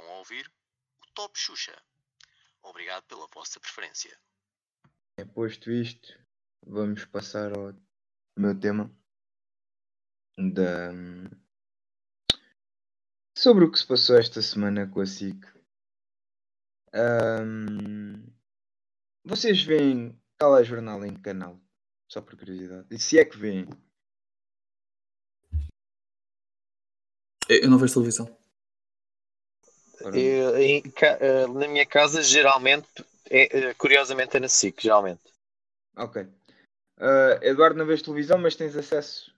Estão a ouvir o Top Xuxa. Obrigado pela vossa preferência. É, posto isto, vamos passar ao meu tema da sobre o que se passou esta semana com a SIC. Ahm, vocês veem telejornal em canal? Só por curiosidade. E se é que veem? Eu não vejo televisão. Eu, em eh, na minha casa, geralmente, é, eh, curiosamente, é na SIC, geralmente. Ok. Ah, Eduardo, não vês televisão, mas tens acesso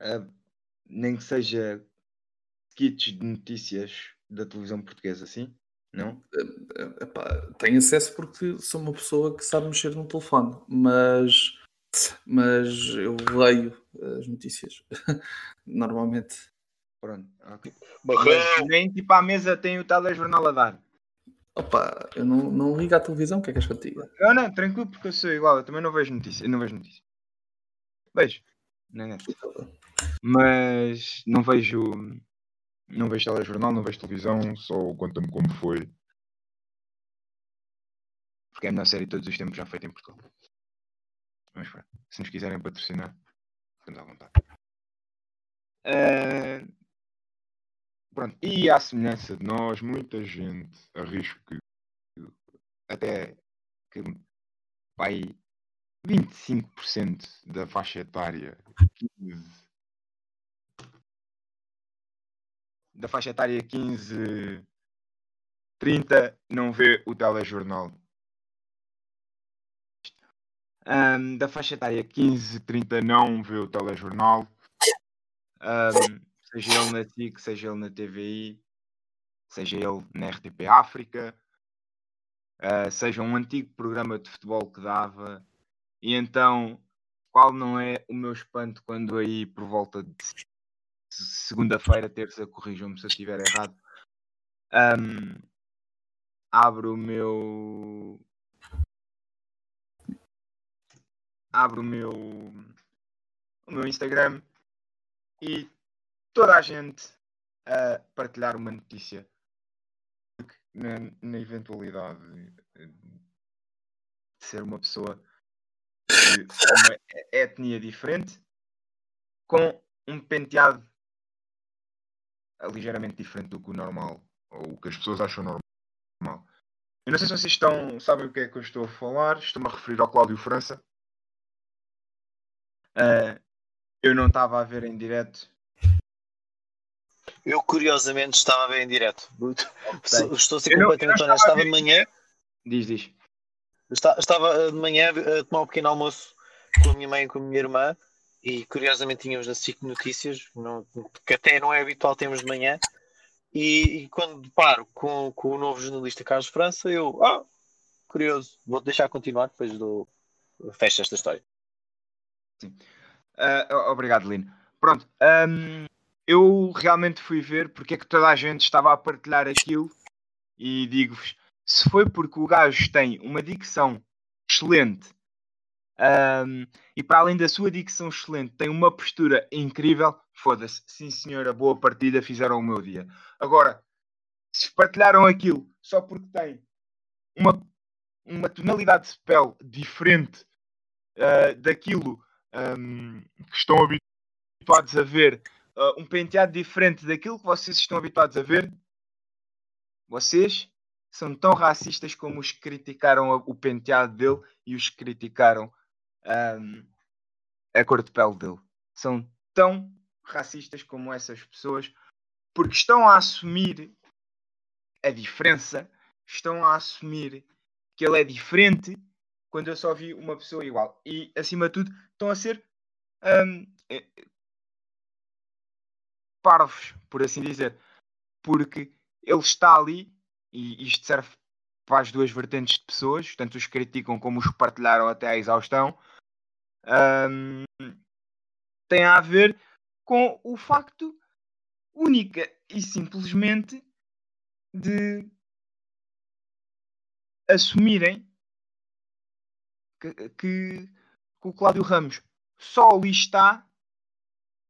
a nem que seja kits de notícias da televisão portuguesa, sim? Não? Eh, epá, tenho acesso porque sou uma pessoa que sabe mexer no telefone, mas, mas eu leio as notícias normalmente. Pronto. ok. Mas nem tipo à mesa tem o telejornal a dar. Opa, eu não, não ligo à televisão, o que é que és diga? Não, não, tranquilo, porque eu sou igual, eu também não vejo notícias. Eu não vejo notícias. Vejo. Na net. Mas não vejo. Não vejo telejornal, não vejo televisão, só conta-me como foi. Porque é a melhor série de todos os tempos já feita em Portugal. Mas pronto, se nos quiserem patrocinar, estamos à vontade. Eh, Pronto, e à semelhança de nós, muita gente, arrisco que até que vai 25% da faixa etária 15, da faixa etária 15 30 não vê o telejornal. Ahm, da faixa etária 15 30 não vê o telejornal. Ahm, seja ele na SIC, seja ele na TVI, seja ele na RTP África, ah, seja um antigo programa de futebol que dava. E então, qual não é o meu espanto quando aí por volta de se- segunda-feira, terça, corrijam-me se eu estiver errado, ahm, abro o meu. Abro o meu. O meu Instagram e toda a gente a partilhar uma notícia. Porque na, na eventualidade de ser uma pessoa de uma etnia diferente com um penteado ligeiramente diferente do que o normal ou o que as pessoas acham normal. Eu não sei se vocês estão, sabem o que é que eu estou a falar. Estou-me a referir ao Cláudio França. Ah, eu não estava a ver em direto. Eu, curiosamente, estava a ver em direto. Estou a ser completamente honesto. estava a de manhã, Diz, diz. esta- estava de manhã a tomar um pequeno almoço com a minha mãe e com a minha irmã e curiosamente tínhamos na SIC Notícias, não- que até não é habitual termos de manhã. E, e quando deparo com, com o novo jornalista Carlos França, eu, ah, curioso, vou deixar continuar, depois do fecho esta história. Ah, o- obrigado, Lino. Pronto. ahm, eu realmente fui ver porque é que toda a gente estava a partilhar aquilo e digo-vos, se foi porque o gajo tem uma dicção excelente ahm, e para além da sua dicção excelente tem uma postura incrível, foda-se, sim senhora, boa partida, fizeram o meu dia. Agora, se partilharam aquilo só porque tem uma, uma tonalidade de pele diferente ah, daquilo ahm, que estão habituados a ver, ah, um penteado diferente daquilo que vocês estão habituados a ver, vocês são tão racistas como os criticaram o penteado dele e os criticaram ahm, a cor de pele dele. São tão racistas como essas pessoas porque estão a assumir a diferença, estão a assumir que ele é diferente quando eu só vi uma pessoa igual. E acima de tudo, estão a ser eh, parvos, por assim dizer, porque ele está ali e isto serve para as duas vertentes de pessoas, tanto os criticam como os que partilharam até à exaustão, hum, tem a ver com o facto única e simplesmente de assumirem que, que, que o Cláudio Ramos só ali está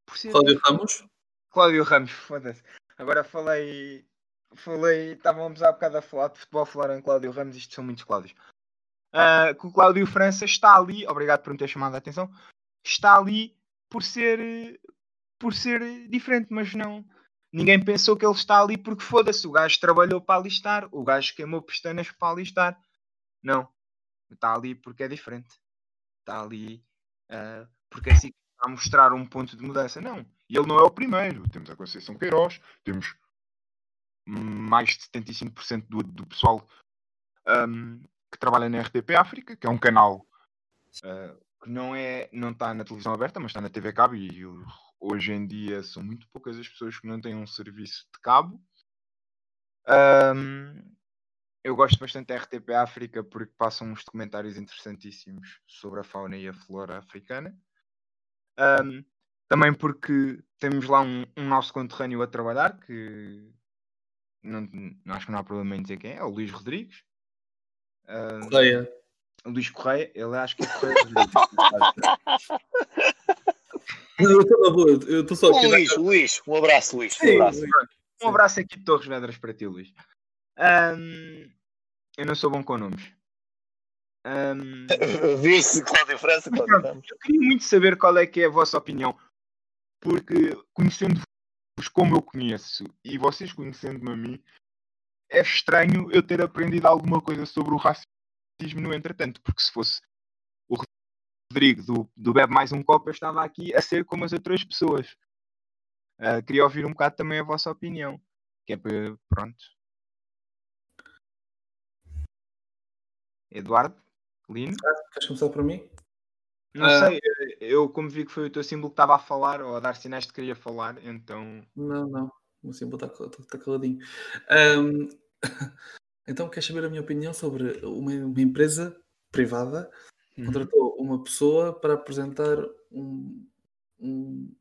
por ser Cláudio Ramos? Cláudio Ramos, foda-se. Agora falei falei, estávamos há bocado a falar de futebol, falaram em Cláudio Ramos, isto são muitos Cláudios. Uh, que o Cláudio França está ali, obrigado por me ter chamado a atenção, está ali por ser por ser diferente, mas não. Ninguém pensou que ele está ali porque foda-se, o gajo trabalhou para alistar, o gajo queimou pestanas para alistar. Não. Está ali porque é diferente. Está ali uh, porque é assim está a mostrar um ponto de mudança. Não. E ele não é o primeiro. Temos a Conceição Queiroz, temos mais de 75% do, do pessoal um, que trabalha na RTP África, que é um canal uh, que não é não está na televisão aberta, mas está na TV Cabo e hoje em dia são muito poucas as pessoas que não têm um serviço de cabo. Um, eu gosto bastante da RTP África porque passam uns documentários interessantíssimos sobre a fauna e a flora africana. Um, também porque temos lá um, um, nosso conterrâneo a trabalhar que não, não, acho que não há problema em dizer quem é, é o Luís Rodrigues. Um, Correia. Luís Correia, ele acho que é Correia Rodrigues. Não, eu estou na boa, eu estou só aqui. Luís, Luís, um abraço, Luís. Um abraço, um abraço aqui de Torres Vedras para ti, Luís. Um, eu não sou bom com nomes. Um, Vice Cláudio França, Cláudio Ramos. Eu queria muito saber qual é que é a vossa opinião, porque conhecendo-vos como eu conheço e vocês conhecendo-me a mim, é estranho eu ter aprendido alguma coisa sobre o racismo no entretanto, porque se fosse Rodrigo do, do Bebe Mais Um Copo, eu estava aqui a ser como as outras pessoas. Uh, queria ouvir um bocado também a vossa opinião. Que é. Pronto. Eduardo? Lino? Queres começar por mim? Não uh... sei, eu como vi que foi o teu símbolo que estava a falar ou a dar sinais de que queria falar, então. Não, não, o símbolo está, está caladinho. Um... então, queres saber a minha opinião sobre uma, uma empresa privada Uhum. contratou uma pessoa para apresentar um, um,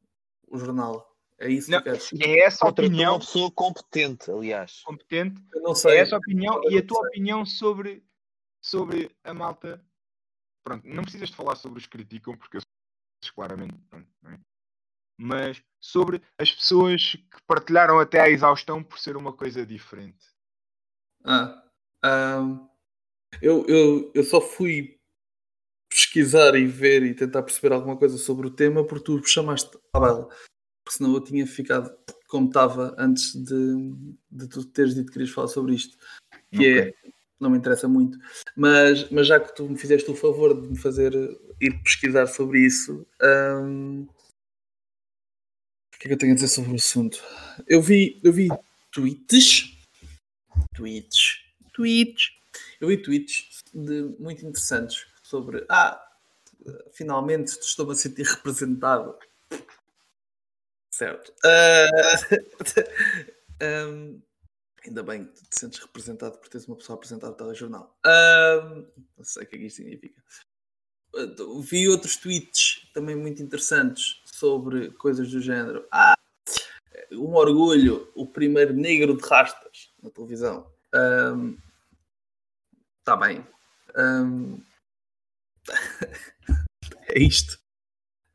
um jornal. É isso não, que queres. É essa a opinião. Uma pessoa competente, aliás. Competente. Eu não sei. É essa a opinião e a tua opinião sobre, sobre a malta. Pronto, não precisas de falar sobre os que criticam, porque eu sei claramente. Pronto, é? Mas sobre as pessoas que partilharam até à exaustão por ser uma coisa diferente. Ah, um, eu, eu, eu só fui pesquisar e ver e tentar perceber alguma coisa sobre o tema porque tu chamaste a baila. Porque senão eu tinha ficado como estava antes de, de tu teres dito que querias falar sobre isto. Que okay. é, não me interessa muito. Mas, mas já que tu me fizeste o favor de me fazer ir pesquisar sobre isso, hum, o que é que eu tenho a dizer sobre o assunto? Eu vi, eu vi tweets, tweets, tweets, eu vi tweets de, muito interessantes sobre ah, finalmente estou-me a sentir representado. Certo. Uh, um, ainda bem que tu te sentes representado por teres uma pessoa apresentada no telejornal. Um, não sei o que é que isto significa. Vi outros tweets também muito interessantes sobre coisas do género. Ah, um orgulho, o primeiro negro de rastas na televisão. Está um, bem. Um, é isto.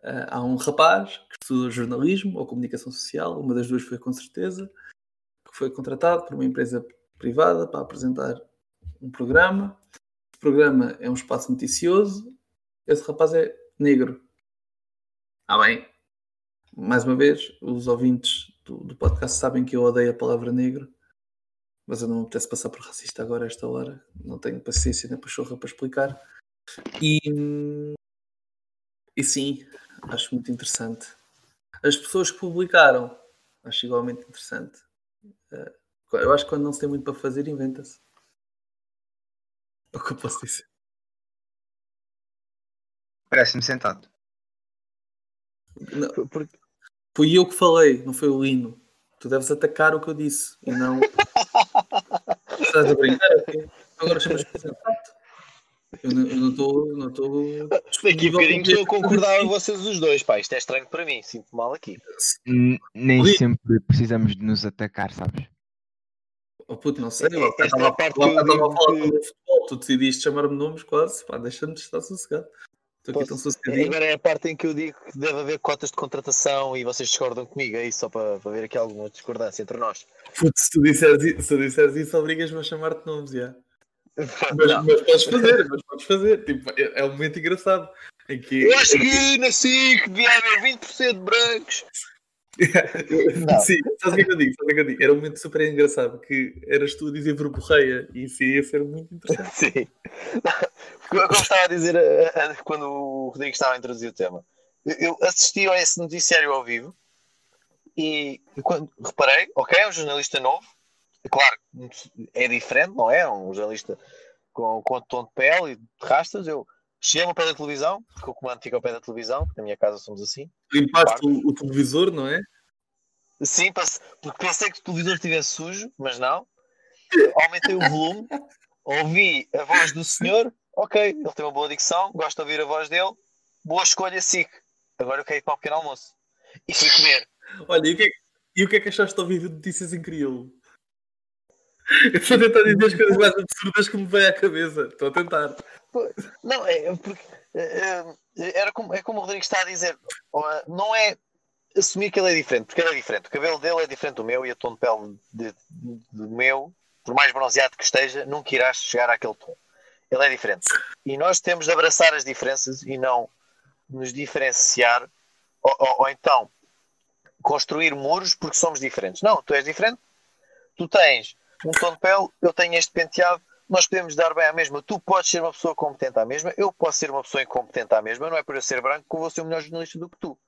Uh, há um rapaz que estuda jornalismo ou comunicação social, uma das duas foi com certeza, foi contratado por uma empresa privada para apresentar um programa. O programa é um espaço noticioso. Esse rapaz é negro. Ah, bem. Mais uma vez, os ouvintes do, do podcast sabem que eu odeio a palavra negro, mas eu não me apetece passar por racista agora, a esta hora. Não tenho paciência nem pachorra para explicar. E, e sim, acho muito interessante. As pessoas que publicaram, acho igualmente interessante. Eh, eu acho que quando não se tem muito para fazer, inventa-se. É o que eu posso dizer. Parece-me sentado. Não, porque... Fui eu que falei, não foi o Lino. Tu deves atacar o que eu disse e não. Estás a brincar? Agora chamas-me sentado. Eu não estou. Não estou. Daqui a bocadinho estou a concordar com vocês os dois, pá. Isto é estranho para mim, sinto mal aqui. Nem sempre precisamos de nos atacar, sabes? Oh puto, não sei. Eu estava a falar de futebol, tu decidiste chamar-me nomes quase, pá, deixa-me estar sossegado. Estou aqui tão sossegadinho. Agora é a parte em que eu digo que deve haver cotas de contratação e vocês discordam comigo, é isso, só para, para ver aqui alguma discordância entre nós. Putz, se tu disseres, se tu disseres isso, obrigas-me a chamar-te nomes, já. Mas, Não. mas podes fazer, mas podes fazer. Tipo, é, é um momento engraçado. Em que, Eu acho que na SIC devia haver 20% de brancos. Não. Sim, sabes o que é que eu digo? Sabes o que é que eu digo? Era um momento super engraçado que eras tu a dizer verborreia e isso ia ser muito interessante. Sim. Como como estava a dizer eh, eh, quando o Rodrigo estava a introduzir o tema, eu- assisti a esse noticiário ao vivo e quando reparei, ok, é um jornalista novo, claro, é diferente, não é? Um jornalista com, com tom de pele e de rastas. Eu cheguei ao pé da televisão, porque o comando fica ao pé da televisão, porque na minha casa somos assim. Limpaste o, o televisor, não é? Sim, porque pensei que o televisor estivesse sujo, mas não. Aumentei o volume, ouvi a voz do senhor, ok, ele tem uma boa dicção, gosto de ouvir a voz dele, boa escolha, SIC. Agora eu quero ir para o pequeno almoço. E fui comer. Olha, e o que é, que- e o que, é que achaste de ouvir notícias em crioulo? Eu estou a tentar dizer as coisas mais absurdas que me vêm à cabeça. Estou a tentar. Não, é porque eh, eh, era como, é como o Rodrigo está a dizer, não é assumir que ele é diferente, porque ele é diferente. O cabelo dele é diferente do meu e o tom de pele do meu, por mais bronzeado que esteja, nunca irás chegar àquele tom. Ele é diferente. E nós temos de abraçar as diferenças e não nos diferenciar, ou, ou- ou então construir muros porque somos diferentes. Não, tu és diferente, tu tens um tom de pele, eu tenho este penteado, nós podemos dar bem à mesma. Tu podes ser uma pessoa competente à mesma, eu posso ser uma pessoa incompetente à mesma, não é por eu ser branco que eu vou ser o melhor jornalista do que tu.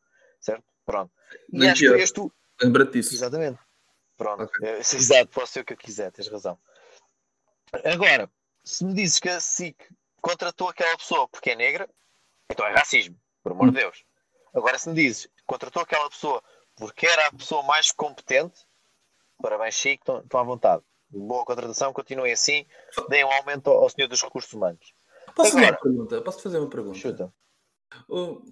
Certo? Pronto. E Nem acho que tu. Lembra-te disso. Exatamente. Pronto. Ok. É, exato, posso ser o que eu quiser, tens razão. Agora, se me dizes que a SIC contratou aquela pessoa porque é negra, então é racismo, por amor de Deus. Agora, se me dizes que contratou aquela pessoa porque era a pessoa mais competente, parabéns, Chico, estão à vontade. Boa contratação, continuem assim, deem um aumento ao, ao senhor dos recursos humanos. Posso fazer uma pergunta? Posso fazer uma pergunta? Chuta. O-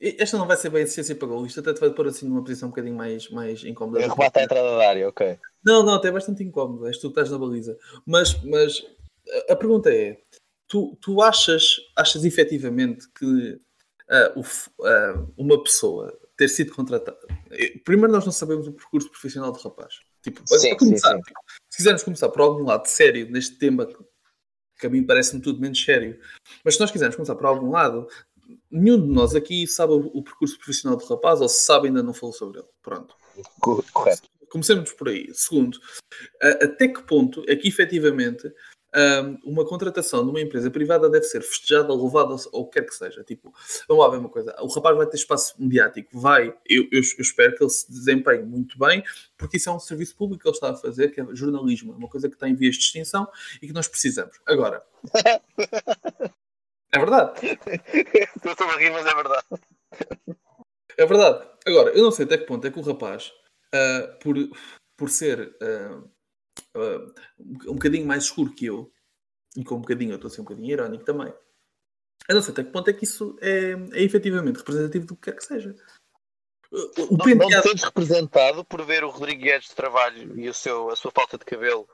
Esta não vai ser bem a ciência para gol. Isto até te vai pôr assim numa posição um bocadinho mais, mais incómoda. Eu remata a entrada da área, ok. Não, não, até é bastante incómodo. És tu que estás na baliza. Mas, mas a- a pergunta é: tu, tu achas, achas efetivamente que ah, o f- ah, uma pessoa ter sido contratada. eh, Primeiro, nós não sabemos o percurso profissional do rapaz. Tipo, Sim, começar, sim, sim. tipo, se quisermos começar por algum lado sério neste tema, que a mim parece-me tudo menos sério, mas se nós quisermos começar por algum lado, nenhum de nós aqui sabe o, percurso profissional do rapaz, ou se sabe, ainda não falou sobre ele. Pronto. Co- Correto. Comecemos por aí. Segundo, até que ponto é que efetivamente uma contratação de uma empresa privada deve ser festejada, louvada ou o que quer que seja? Tipo, vamos lá ver uma coisa. O rapaz vai ter espaço mediático, vai. Eu, eu- eu espero que ele se desempenhe muito bem, porque isso é um serviço público que ele está a fazer, que é jornalismo, é uma coisa que está em vias de extinção e que nós precisamos. Agora, é verdade. Eu estou a rir, mas é verdade. É verdade. Agora, eu não sei até que ponto é que o rapaz, ah, por, por ser ah, ah, um bocadinho mais escuro que eu, e com um bocadinho, eu estou a ser um bocadinho irónico também, eu não sei até que ponto é que isso é, é efetivamente representativo do que quer que seja. O, o Não, não te penteado- sentes representado por ver o Rodrigo Guedes de trabalho e o seu, a sua falta de cabelo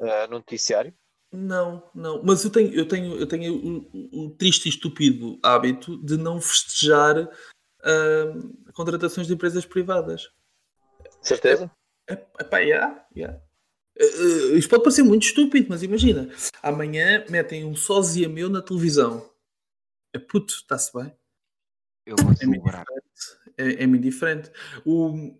ah, no noticiário? Não, não. Mas eu tenho, eu tenho, eu tenho o, triste e estúpido hábito de não festejar ah, contratações de empresas privadas. Certeza? É, epá, yeah, yeah. Eh, isto pode parecer muito estúpido, mas imagina, amanhã metem um sósia meu na televisão. É puto, está-se bem. Eu vou É muito celebrar. diferente. É, é. O...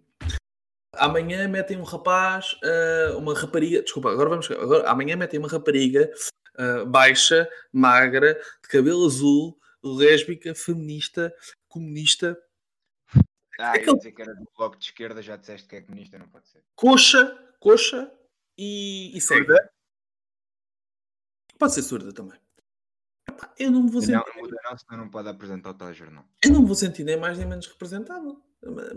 Amanhã metem um rapaz, eh, uma rapariga. Desculpa, agora vamos. Agora, amanhã metem uma rapariga eh, baixa, magra, de cabelo azul, lésbica, feminista, comunista, Ah, É eu ia dizer que era do bloco de esquerda, já disseste que é comunista, não pode ser. coxa, coxa e, e cega. Pode ser surda também. Eu não me vou sentir, Não, não muda não, senão não pode apresentar o telejornal. eu não me vou sentir nem mais nem menos representado.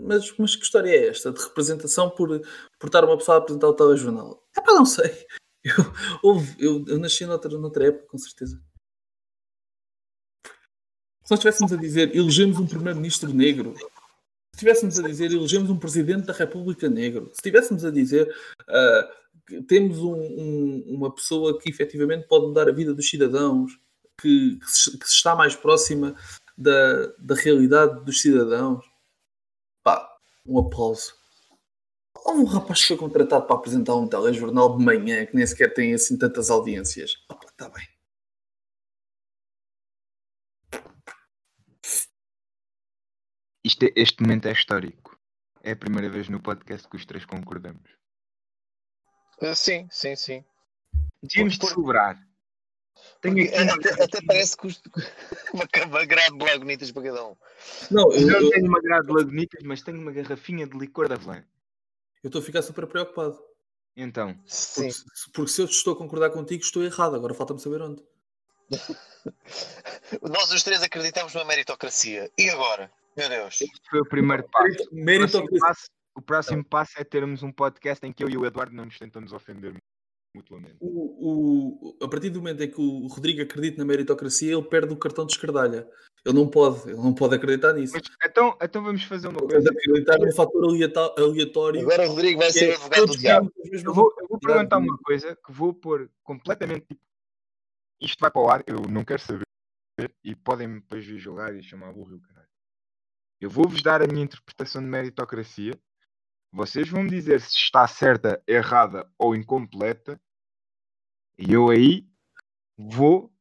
Mas, mas que história é esta de representação por, por estar uma pessoa a apresentar o telejornal? É pá, não sei. Eu, houve- eu, eu nasci noutra, noutra época, com certeza. Se nós estivéssemos a dizer elegemos um primeiro-ministro negro, se estivéssemos a dizer elegemos um presidente da República negro, se estivéssemos a dizer que temos um- um- uma pessoa que efetivamente pode mudar a vida dos cidadãos, que, que, se, que está mais próxima da, da realidade dos cidadãos. Pá, um aplauso. Houve um rapaz que foi contratado para apresentar um telejornal de manhã que nem sequer tem assim tantas audiências. Opa, está bem. Isto é- este momento é histórico. É a primeira vez no podcast que os três concordamos. Ah, Sim, sim, sim. Tínhamos de celebrar. Tenho aqui uma Até, até parece que os- uma, uma grade de lagunitas para cada um. Não, eu Eu não tenho uma grade de lagunitas, mas tenho uma garrafinha de licor da Avelã. eu estou a ficar super preocupado. Então, Sim. Porque, se- porque se eu estou a concordar contigo, estou errado. Agora falta-me saber onde. Nós os três acreditamos numa meritocracia. E agora? Meu Deus. este foi o primeiro passo. O próximo passo, o próximo passo é termos um podcast em que eu e o Eduardo não nos tentamos ofender mutuamente. o, o- a partir do momento em que o Rodrigo acredita na meritocracia, ele perde o cartão de escardalha. Ele não pode, ele não pode acreditar nisso. Mas, então, então vamos fazer uma coisa. acreditar num fator aleatório. Agora o Rodrigo vai ser é advogado do diabo. Eu vou, eu vou perguntar uma coisa que vou pôr completamente. tipo, Isto vai para o ar, eu não quero saber. E podem depois vir julgar e chamar burro e o caralho. Eu vou-vos dar a minha interpretação de meritocracia. Vocês vão me dizer se está certa, errada ou incompleta. E eu aí vou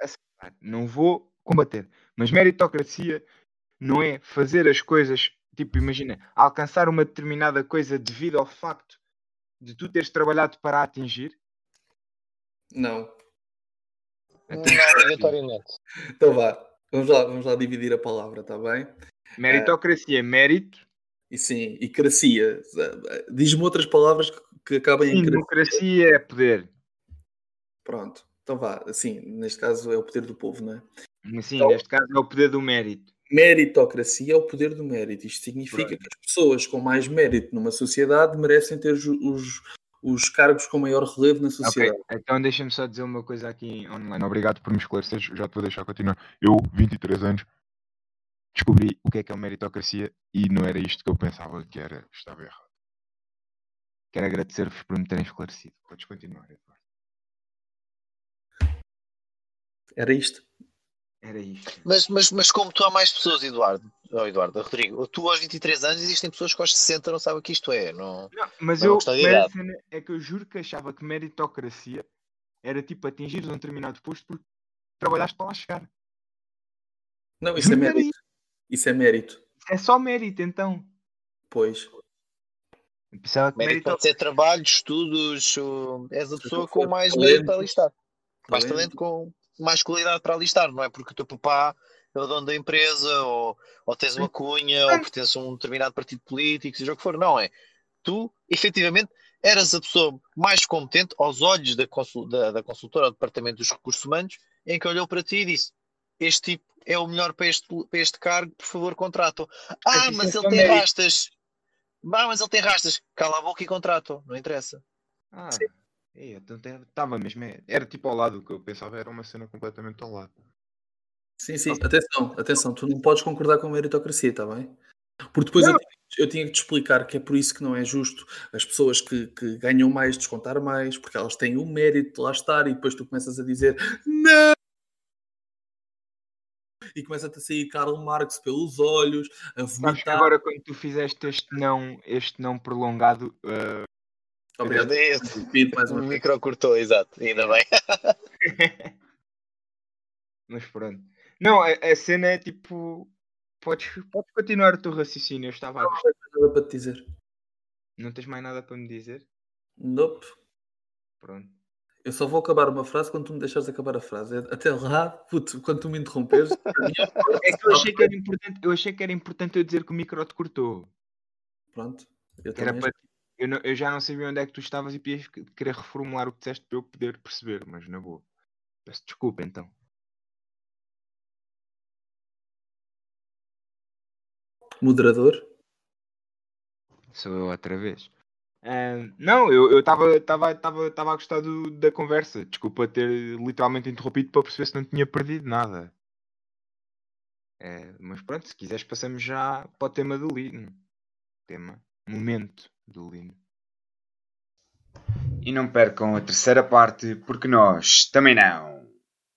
aceitar. Não vou combater. Mas meritocracia não é fazer as coisas, tipo, imagina, alcançar uma determinada coisa devido ao facto de tu teres trabalhado para a atingir. Não. Não obrigatoriamente. Então vá. Vamos lá, vamos lá dividir a palavra, está bem? Meritocracia é mérito. E sim, e cracia. Diz-me outras palavras que, que acabem Sim, em cracia. democracia é poder. Pronto. Então vá. Assim, neste caso é o poder do povo, não é? Sim, Então- neste caso é o poder do mérito. Meritocracia é o poder do mérito. Isto significa Pronto. que as pessoas com mais mérito numa sociedade merecem ter os, os, os cargos com maior relevo na sociedade. então deixa-me só dizer uma coisa aqui online. Obrigado por me esclarecer, já te vou deixar continuar. Eu, 23 anos, descobri o que é que é uma meritocracia e não era isto que eu pensava que era, estava errado. Quero agradecer-vos por me terem esclarecido. Podes continuar, Eduardo. Era isto. Era isto. Mas, mas, mas como tu há mais pessoas, Eduardo, oh, Eduardo, Rodrigo, tu aos 23 anos existem pessoas que aos 60 não sabem o que isto é. Não... Não, mas Não é eu mas a cena é que eu juro que achava que meritocracia era tipo atingir um determinado posto porque trabalhaste para lá chegar. Não, isso é mérito. Isso é mérito. É só mérito, então. Pois. Pensava que Mérito mérito... pode ser trabalho, estudos, és a pessoa com mais talento. mérito para alistar. Mais Talento. talento com mais qualidade para alistar, não é? Porque o teu papá é o dono da empresa, ou, ou tens uma cunha, ou pertences a um determinado partido político, seja o que for. Não é? Tu, efetivamente, eras a pessoa mais competente aos olhos da, consul- da, da consultora, do Departamento dos Recursos Humanos, em que olhou para ti e disse: Este tipo é o melhor para este, para este cargo, por favor, contratam. Ah, mas é ele tem rastas. Ah, mas ele tem rastas. Cala a boca e contratam. Não interessa. Ah, é, então estava mesmo. é- Era tipo ao lado, o que eu pensava era uma cena completamente ao lado. Sim, sim. Atenção, atenção. Tu não podes concordar com a meritocracia, está bem? Porque depois eu tinha, eu tinha que te explicar que é por isso que não é justo as pessoas que, que ganham mais descontar mais, porque elas têm o mérito de lá estar e depois tu começas a dizer não! E começa-te a sair Karl Marx pelos olhos, a Sabes que vomitar. agora quando tu fizeste este não, este não prolongado, eh, Obrigado. Esse. Repito mais O uma vez. micro cortou, exato. Ainda bem. mas pronto. Não, a, a cena é tipo. Podes, podes continuar o teu raciocínio. Eu estava a gostar. Não tenho nada para te dizer. Não tens mais nada para me dizer? Nope. Pronto. Eu só vou acabar uma frase quando tu me deixares acabar a frase. Até lá, puto, quando tu me interromperes, É que eu achei que era importante, eu achei que era importante eu dizer que o micro te cortou. Pronto. Eu era para, eu, não- eu já não sabia onde é que tu estavas e ias querer reformular o que disseste para eu poder perceber, mas na boa. Peço desculpa então. Moderador. Sou eu outra vez. Não, eu estava tava, tava, tava a gostar do- da conversa. Desculpa ter literalmente interrompido para perceber se não tinha perdido nada. É, mas pronto, se quiseres passamos já para o tema do Lino. Tema, momento do Lino. E não percam a terceira parte, porque nós também não.